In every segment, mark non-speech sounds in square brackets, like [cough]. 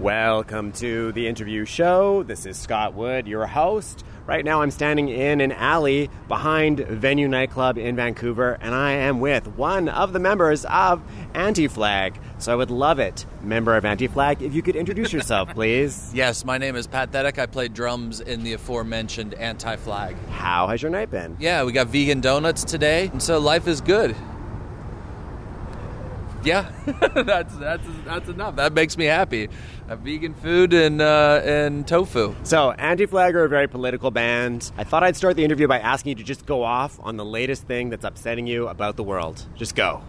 Welcome to the interview show. This is Scott Wood, your host. Right now, I'm standing in an alley behind Venue Nightclub in Vancouver, and I am with one of the members of Anti Flag. So I would love it, member of Anti Flag, if you could introduce yourself, [laughs] please. Yes, my name is Pat Thetic. I play drums in the aforementioned Anti Flag. How has your night been? Yeah, we got vegan donuts today, and so life is good. Yeah, [laughs] that's that's that's enough. That makes me happy. Uh, vegan food and uh, and tofu. So, Anti Flag are a very political band. I thought I'd start the interview by asking you to just go off on the latest thing that's upsetting you about the world. Just go.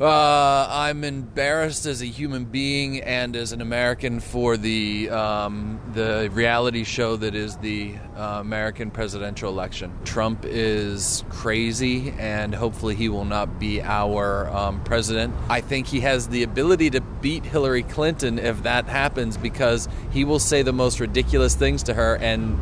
Uh, I'm embarrassed as a human being and as an American for the um, the reality show that is the uh, American presidential election. Trump is crazy, and hopefully he will not be our um, president. I think he has the ability to beat Hillary Clinton if that happens because he will say the most ridiculous things to her and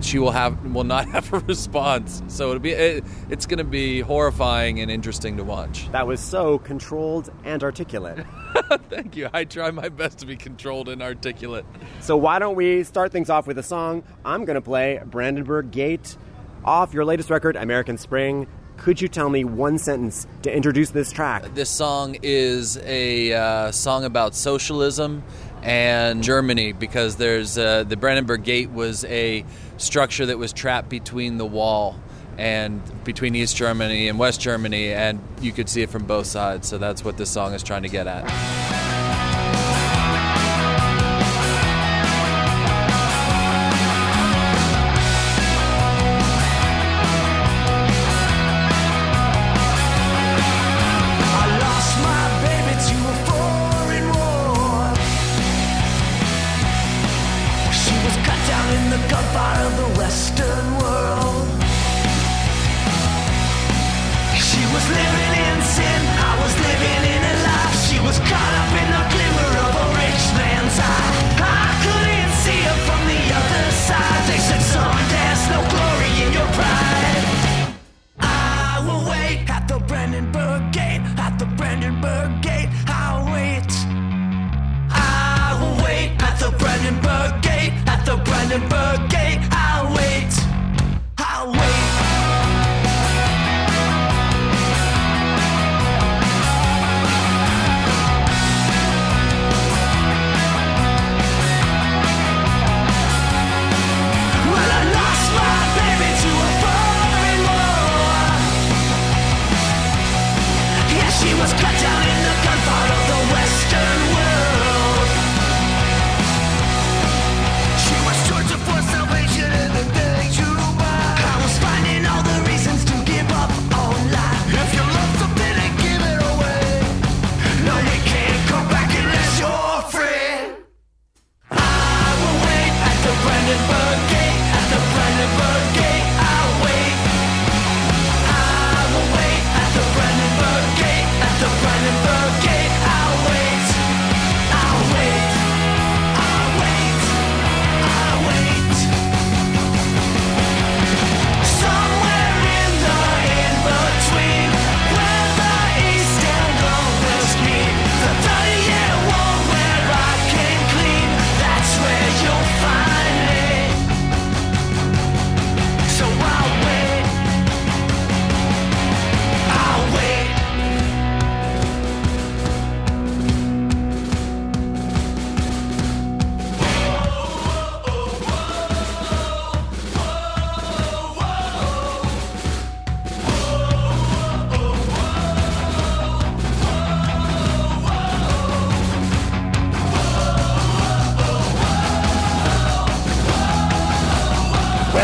she will have will not [laughs] have a response. So it'll be it, it's going to be horrifying and interesting to watch. That was so controlled and articulate. [laughs] Thank you. I try my best to be controlled and articulate. So why don't we start things off with a song? I'm going to play Brandenburg Gate off your latest record, American Spring. Could you tell me one sentence to introduce this track? This song is a uh, song about socialism and Germany because there's uh, the Brandenburg Gate was a structure that was trapped between the wall and between East Germany and West Germany, and you could see it from both sides. So that's what this song is trying to get at.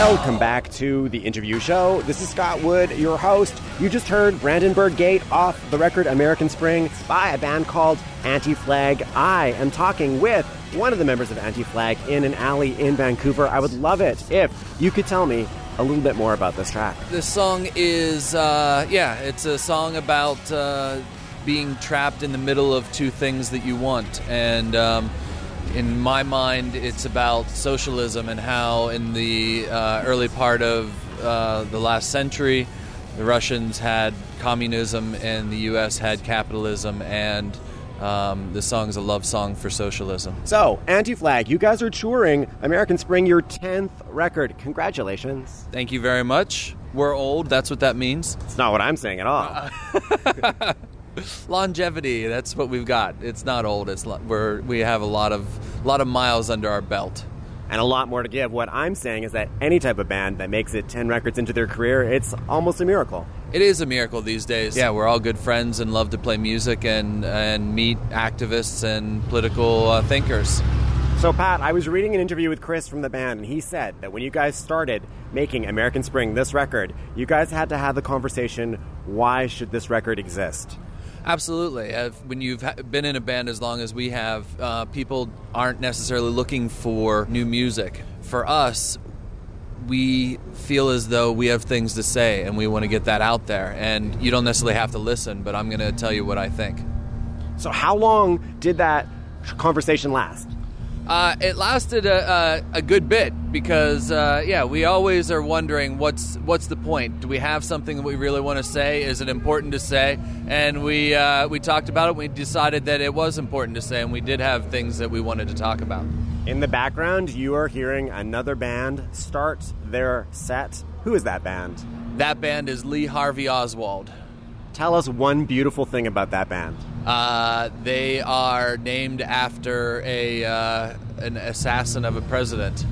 Welcome back to the interview show. This is Scott Wood, your host. You just heard Brandenburg Gate off the record American Spring by a band called Anti Flag. I am talking with one of the members of Anti Flag in an alley in Vancouver. I would love it if you could tell me a little bit more about this track. This song is, uh, yeah, it's a song about uh, being trapped in the middle of two things that you want. And um, in my mind, it's about socialism and how, in the uh, early part of uh, the last century, the Russians had communism and the U.S. had capitalism, and Um, this song is a love song for socialism. So, Anti Flag, you guys are touring American Spring, your 10th record. Congratulations. Thank you very much. We're old. That's what that means. It's not what I'm saying at all. [laughs] [laughs] Longevity. That's what we've got. It's not old. It's lo- we're we have a lot of lot of miles under our belt. and a lot more to give. What I'm saying is that any type of band that makes it 10 records into their career, it's almost a miracle. It is a miracle these days. Yeah, we're all good friends and love to play music and and meet activists and political uh, thinkers. So, Pat, I was reading an interview with Chris from the band, and he said that when you guys started making American Spring, this record, you guys had to have the conversation why should this record exist? Absolutely. When you've been in a band as long as we have, uh, people aren't necessarily looking for new music. For us, we feel as though we have things to say and we want to get that out there. And you don't necessarily have to listen, but I'm going to tell you what I think. So, how long did that conversation last? Uh, it lasted a, a, a good bit because, uh, yeah, we always are wondering what's what's the point. Do we have something that we really want to say? Is it important to say? And we uh, we talked about it. We decided that it was important to say, and we did have things that we wanted to talk about. In the background, you are hearing another band start their set. Who is that band? That band is Lee Harvey Oswald. Tell us one beautiful thing about that band. Uh, they are named after a uh, an assassin of a president.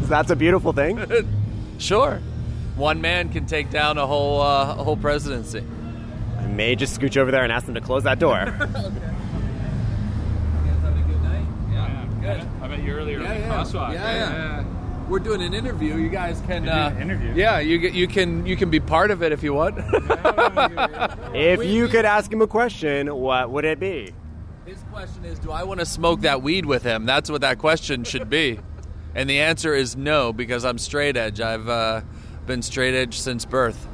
That's a beautiful thing. [laughs] Sure, one man can take down a whole uh, a whole presidency. I may just scooch over there and ask them to close that door. Good. I met you earlier in the crosswalk. We're doing an interview. You guys can You're an interview? Yeah, you get- you can you can be part of it if you want. [laughs] if you could ask him a question, what would it be? His question is, do I want to smoke that weed with him? That's what that question should be. And the answer is no, because I'm straight edge. I've uh, been straight edge since birth.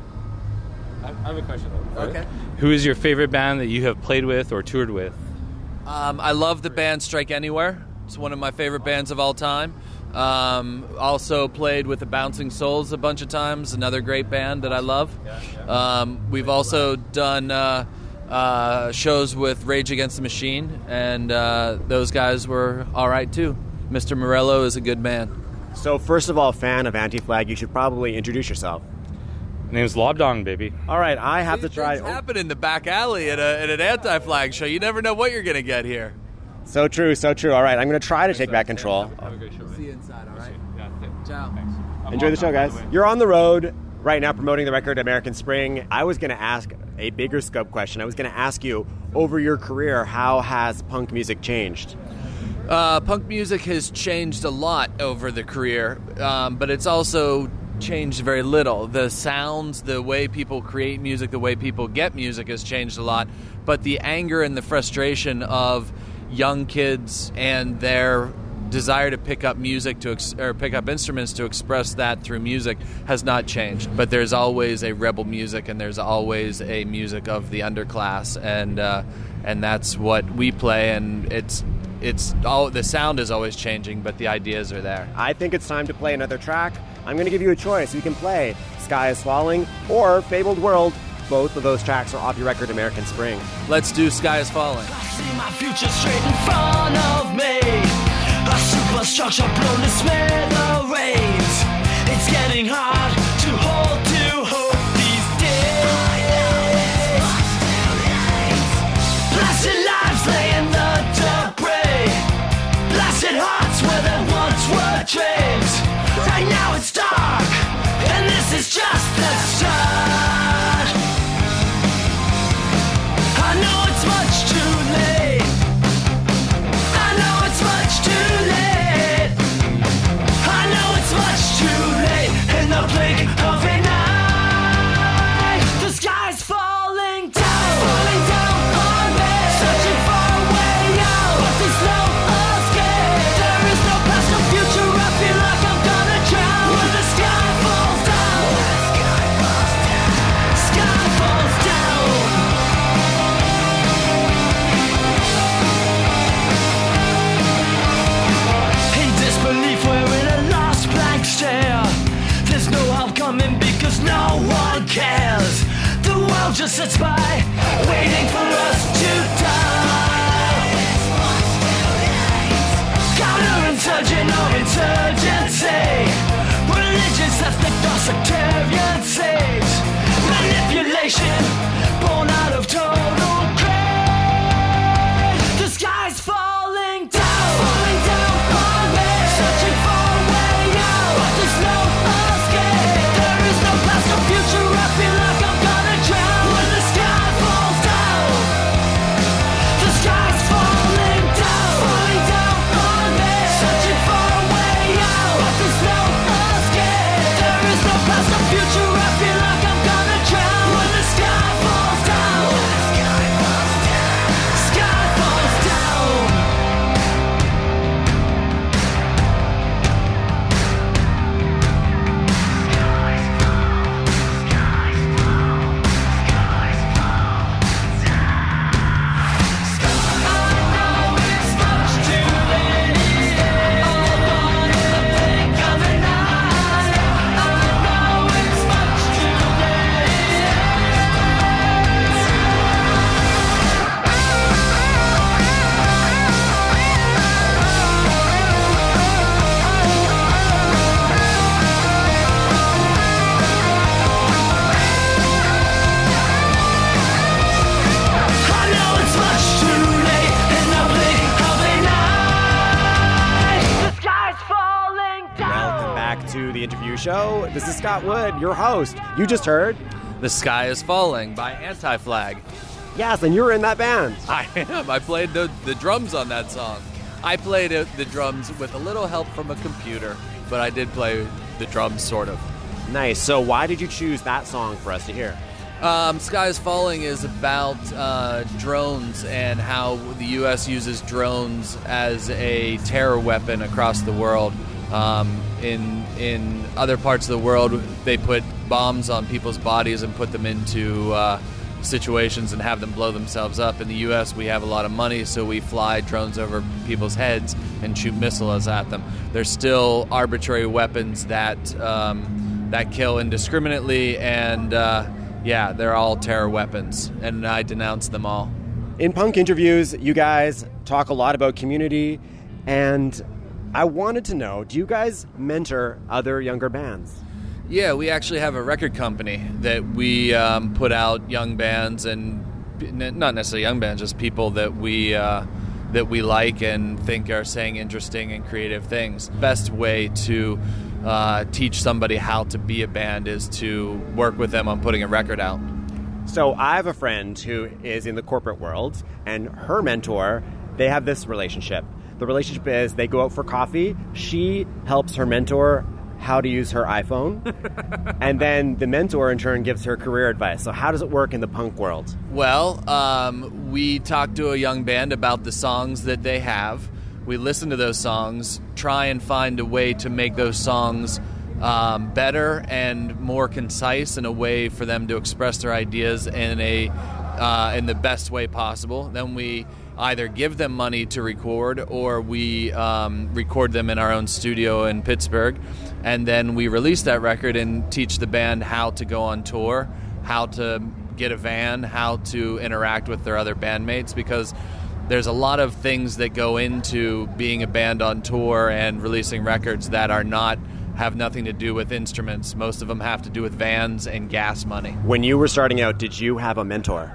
I I have a question. Though. Okay. Who is your favorite band that you have played with or toured with? Um, I love the band Strike Anywhere. It's one of my favorite bands of all time. Um, also played with the Bouncing Souls a bunch of times, another great band that I love. Um, we've also done uh, uh, shows with Rage Against the Machine, and uh, those guys were all right too. Mr. Morello is a good man. So, first of all, fan of Anti Flag, you should probably introduce yourself. My name's Lobdong, baby. All right, I have to These try. things happen in the back alley at, a, at an anti-flag show. You never know what you're going to get here. So true, so true. All right, I'm going to try to take back control. Have a great show. See you inside, all right? Ciao. Thanks. Enjoy the show, guys. You're on the road right now promoting the record American Spring. I was going to ask a bigger scope question. I was going to ask you, over your career, how has punk music changed? Uh, punk music has changed a lot over the career, um, but it's also changed very little. The sounds, the way people create music, the way people get music has changed a lot. But the anger and the frustration of young kids and their desire to pick up music to ex- or pick up instruments to express that through music has not changed. But there's always a rebel music, and there's always a music of the underclass, and uh, and that's what we play. And it's it's all the sound is always changing, but the ideas are there. I think it's time to play another track. I'm going to give you a choice. You can play Sky is Falling or Fabled World. Both of those tracks are off your record American Spring. Let's do Sky is Falling. I see my future straight in front of me. A superstructure blown to smithereens. It's getting hard to hold to hope these days. Blasted lives lay in the debris. Blasted hearts where once were dreams. Right now it's dark, and this is just Scott Wood, your host. You just heard. The Sky is Falling by Anti Flag. Yes, and you were in that band. I am. I played the, the drums on that song. I played it, the drums with a little help from a computer, but I did play the drums sort of. Nice. So, why did you choose that song for us to hear? Um, Sky is Falling is about uh, drones and how the U.S. uses drones as a terror weapon across the world. Um, in in other parts of the world, they put bombs on people's bodies and put them into uh, situations and have them blow themselves up. In the U.S., we have a lot of money, so we fly drones over people's heads and shoot missiles at them. They're still arbitrary weapons that um, that kill indiscriminately and. Uh, yeah, they're all terror weapons, and I denounce them all. In punk interviews, you guys talk a lot about community, and I wanted to know do you guys mentor other younger bands? Yeah, we actually have a record company that we um, put out young bands and not necessarily young bands, just people that we uh, that we like and think are saying interesting and creative things. Best way to uh, teach somebody how to be a band is to work with them on putting a record out. So, I have a friend who is in the corporate world, and her mentor, they have this relationship. The relationship is they go out for coffee, she helps her mentor how to use her iPhone, [laughs] and then the mentor in turn gives her career advice. So, how does it work in the punk world? Well, um, we talk to a young band about the songs that they have. We listen to those songs, try and find a way to make those songs um, better and more concise, in a way for them to express their ideas in a uh, in the best way possible. Then we either give them money to record, or we um, record them in our own studio in Pittsburgh, and then we release that record and teach the band how to go on tour, how to get a van, how to interact with their other bandmates, because there's a lot of things that go into being a band on tour and releasing records that are not have nothing to do with instruments. Most of them have to do with vans and gas money. When you were starting out, did you have a mentor?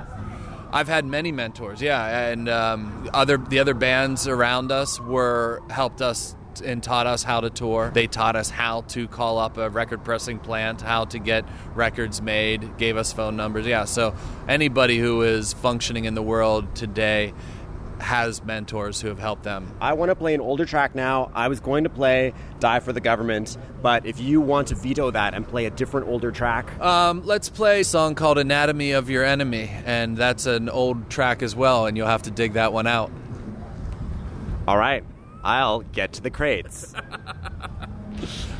I've had many mentors, yeah, and um, other the other bands around us were helped us and taught us how to tour. They taught us how to call up a record pressing plant, how to get records made, gave us phone numbers. Yeah, so anybody who is functioning in the world today has mentors who have helped them. I want to play an older track now. I was going to play Die for the Government, but if you want to veto that and play a different older track, Um, let's play a song called Anatomy of Your Enemy, and that's an old track as well, and you'll have to dig that one out. all right, I'll get to the crates. [laughs]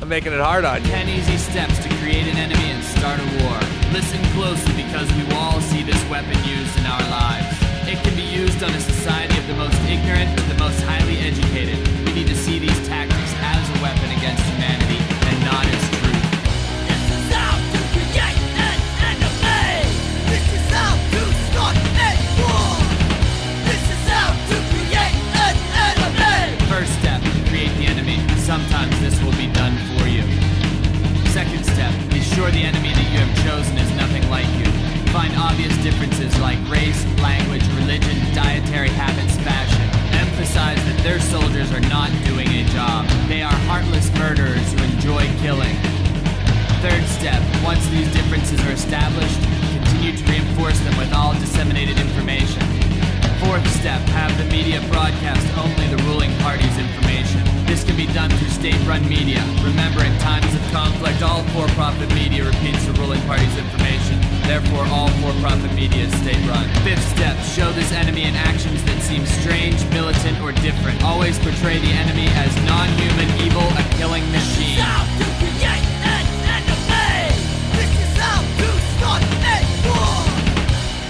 I'm making it hard on you. Ten easy steps to create an enemy and start a war. Listen closely because we all see this weapon used in our lives. It can be used on a society of the most ignorant to the most highly educated. We need to see these tactics as a weapon against humanity the enemy as non-human, evil, a killing machine. How to create an enemy. This is how to start a war.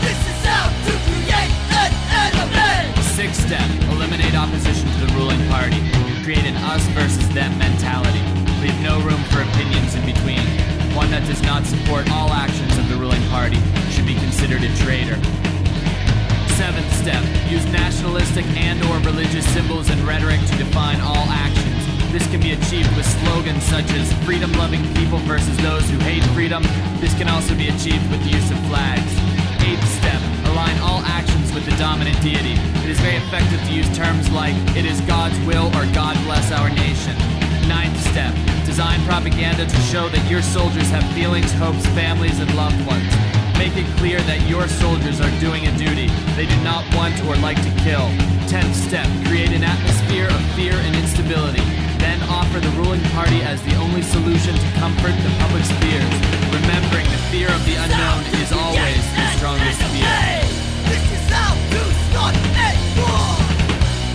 This is how to create an enemy. Sixth step, eliminate opposition to the ruling party. Create an us versus them mentality. Leave no room for opinions in between. One that does not support all actions of the ruling party should be considered a traitor. Seventh step, use nationalistic and or religious symbols and rhetoric to define all actions. This can be achieved with slogans such as freedom-loving people versus those who hate freedom. This can also be achieved with the use of flags. Eighth step, align all actions with the dominant deity. It is very effective to use terms like, it is God's will or God bless our nation. Ninth step, design propaganda to show that your soldiers have feelings, hopes, families, and loved ones. Make it clear that your soldiers are doing a duty. They do not want or like to kill. Tenth step, create an atmosphere of fear and instability. Then offer the ruling party as the only solution to comfort the public's fears. Remembering the fear of the unknown is always the strongest fear. This is how to start a war.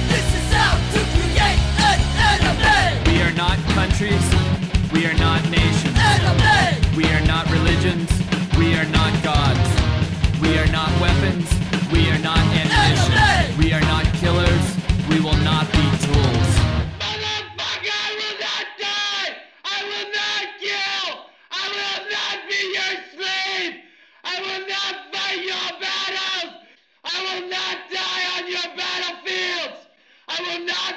This is how to create an enemy. We are not countries. We are not nations. Enemy. We are not religions. We are not gods. We are not weapons. We are not ammunition. We are not killers. We will not be tools. Motherfucker, I will not die! I will not kill! I will not be your slave! I will not fight your battles! I will not die on your battlefields! I will not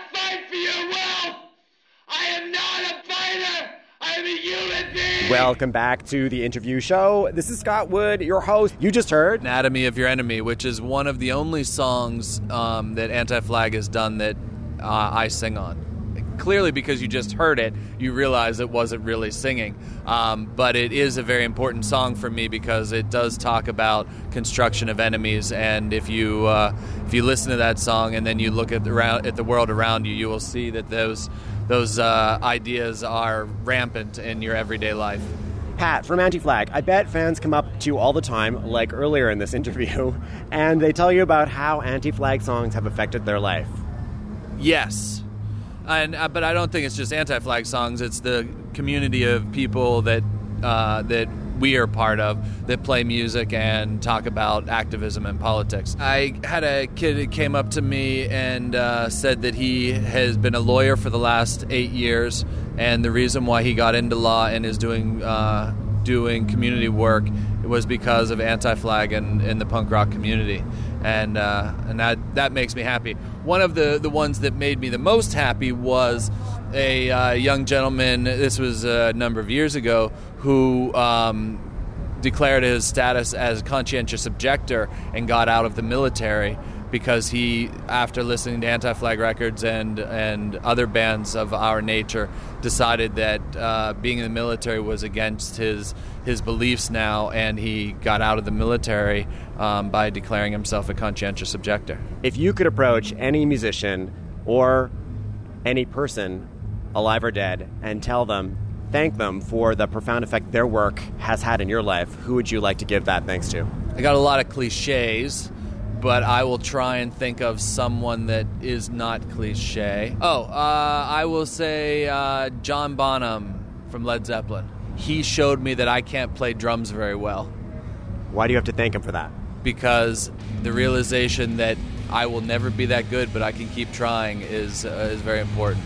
Welcome back to the interview show. This is Scott Wood, your host. You just heard Anatomy of Your Enemy, which is one of the only songs um, that Anti Flag has done that uh, I sing on. Clearly, because you just heard it, you realize it wasn't really singing. Um, but it is a very important song for me because it does talk about construction of enemies. And if you uh, if you listen to that song and then you look at the, around, at the world around you, you will see that those those uh, ideas are rampant in your everyday life. Pat from Anti Flag. I bet fans come up to you all the time, like earlier in this [laughs] interview, and they tell you about how anti flag songs have affected their life. Yes, and uh, but I don't think it's just anti-flag songs. It's the community of people that uh, that we are part of that play music and talk about activism and politics. I had a kid that came up to me and uh, said that he has been a lawyer for the last eight years, and the reason why he got into law and is doing uh, doing community work was because of anti-flag and, and the punk rock community and uh, and that that makes me happy. One of the the ones that made me the most happy was a uh, young gentleman. This was a number of years ago who. Um, declared his status as conscientious objector and got out of the military because he, after listening to Anti-Flag Records and and other bands of our nature, decided that uh, being in the military was against his his beliefs now, and he got out of the military um, by declaring himself a conscientious objector. If you could approach any musician or any person, alive or dead, and tell them, thank them for the profound effect their work has had in your life, who would you like to give that thanks to? I got a lot of cliches, but I will try and think of someone that is not cliche. Oh, uh, I will say uh, John Bonham from Led Zeppelin. He showed me that I can't play drums very well Why do you have to thank him for that? because the realization that I will never be that good, but I can keep trying is uh, is very important.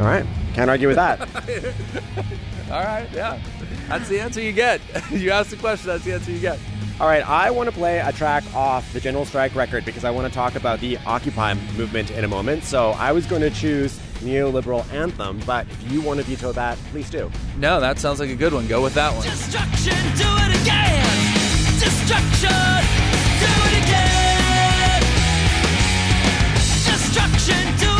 All right. Can't argue with that. [laughs] All right, yeah, that's the answer you get. [laughs] you ask the question, that's the answer you get. All right, I want to play a track off the General Strike record because I want to talk about the Occupy movement in a moment. So I was going to choose Neoliberal Anthem, but if you want to veto that, please do. No, that sounds like a good one. Go with that one. Destruction, do it again! Destruction, do it again! Destruction, Welcome back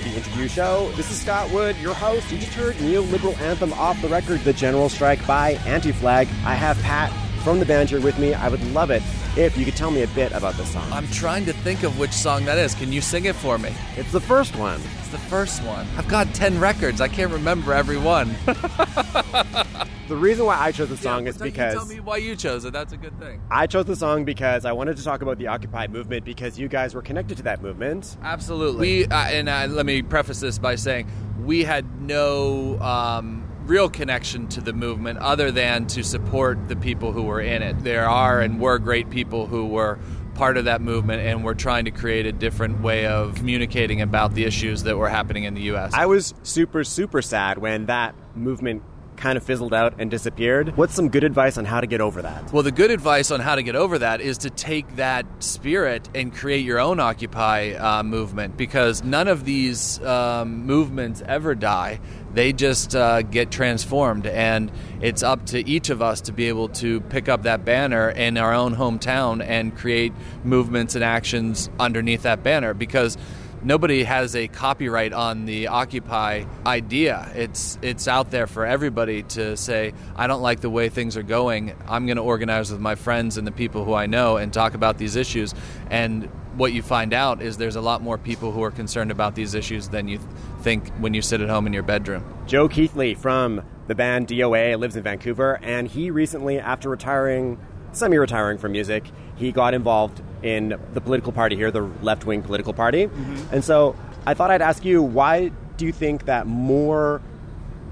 the interview show. This is Scott Wood, your host. You just heard neoliberal anthem off the record, The General Strike by Anti Flag. I have Pat from the band here with me. I would love it if you could tell me a bit about the song. I'm trying to think of which song that is. Can you sing it for me? It's the first one. It's the first one. I've got 10 records. I can't remember every one. [laughs] The reason why I chose the song Yeah, is because Tell me why you chose it. That's a good thing. I chose the song because I wanted to talk about the Occupy movement because you guys were connected to that movement. Absolutely. We uh, and uh, let me preface this by saying we had no um, real connection to the movement other than to support the people who were in it. There are and were great people who were part of that movement and we're trying to create a different way of communicating about the issues that were happening in the US. I was super, super sad when that movement kind of fizzled out and disappeared. What's some good advice on how to get over that? Well, the good advice on how to get over that is to take that spirit and create your own Occupy uh, movement because none of these um, movements ever die. They just uh, get transformed, and it's up to each of us to be able to pick up that banner in our own hometown and create movements and actions underneath that banner because nobody has a copyright on the occupy idea. It's it's out there for everybody to say i don't like the way things are going. I'm going to organize with my friends and the people who i know and talk about these issues. And what you find out is there's a lot more people who are concerned about these issues than you think when you sit at home in your bedroom Joe Keithley from the band DOA lives in Vancouver, and he recently, after retiring, semi retiring from music, he got involved in the political party here, the left wing political party. Mm-hmm. And so I thought I'd ask you why do you think that more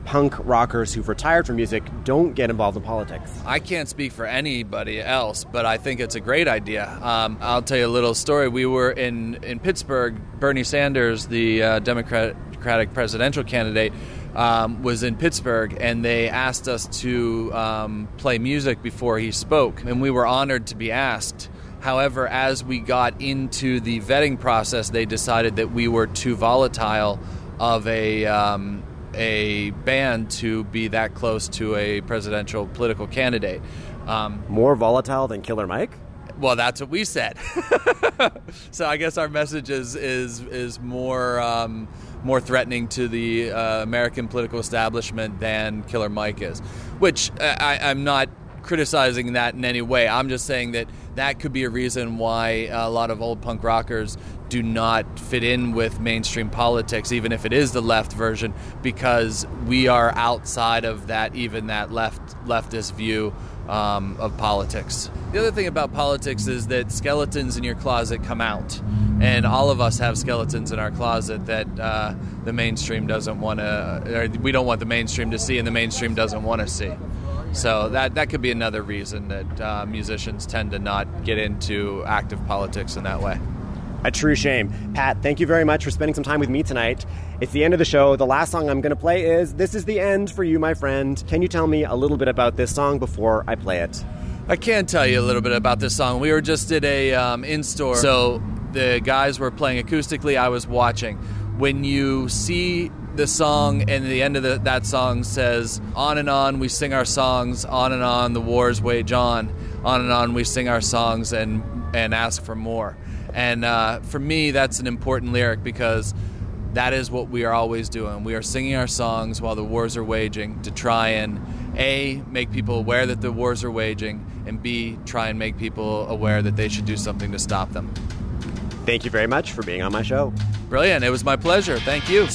punk rockers who've retired from music don't get involved in politics? I can't speak for anybody else, but I think it's a great idea. Um, I'll tell you a little story. We were in, in Pittsburgh. Bernie Sanders, the uh, Democratic presidential candidate, um, was in Pittsburgh, and they asked us to um, play music before he spoke, and we were honored to be asked. However, as we got into the vetting process, they decided that we were too volatile of a um, a band to be that close to a presidential political candidate. Um, More volatile than Killer Mike? well, that's what we said. [laughs] so I guess our message is is is more um, more threatening to the uh, American political establishment than Killer Mike is, which I, I'm not criticizing that in any way. I'm just saying that that could be a reason why a lot of old punk rockers do not fit in with mainstream politics, even if it is the left version, because we are outside of that, even that left leftist view um, of politics. The other thing about politics is that skeletons in your closet come out, and all of us have skeletons in our closet that uh, the mainstream doesn't want to, or we don't want the mainstream to see, and the mainstream doesn't want to see. So that that could be another reason that uh, musicians tend to not get into active politics in that way. A true shame. Pat, thank you very much for spending some time with me tonight. It's the end of the show. The last song I'm going to play is This is the End for You, my friend. Can you tell me a little bit about this song before I play it? I can tell you a little bit about this song. We were just at a um, in store, so the guys were playing acoustically. I was watching. When you see the song and the end of the, that song says, "On and on we sing our songs, on and on the wars wage on, on and on we sing our songs and and ask for more." And uh, for me, that's an important lyric because that is what we are always doing. We are singing our songs while the wars are waging to try and A, make people aware that the wars are waging, and B, try and make people aware that they should do something to stop them. Thank you very much for being on my show. Brilliant. It was my pleasure. Thank you.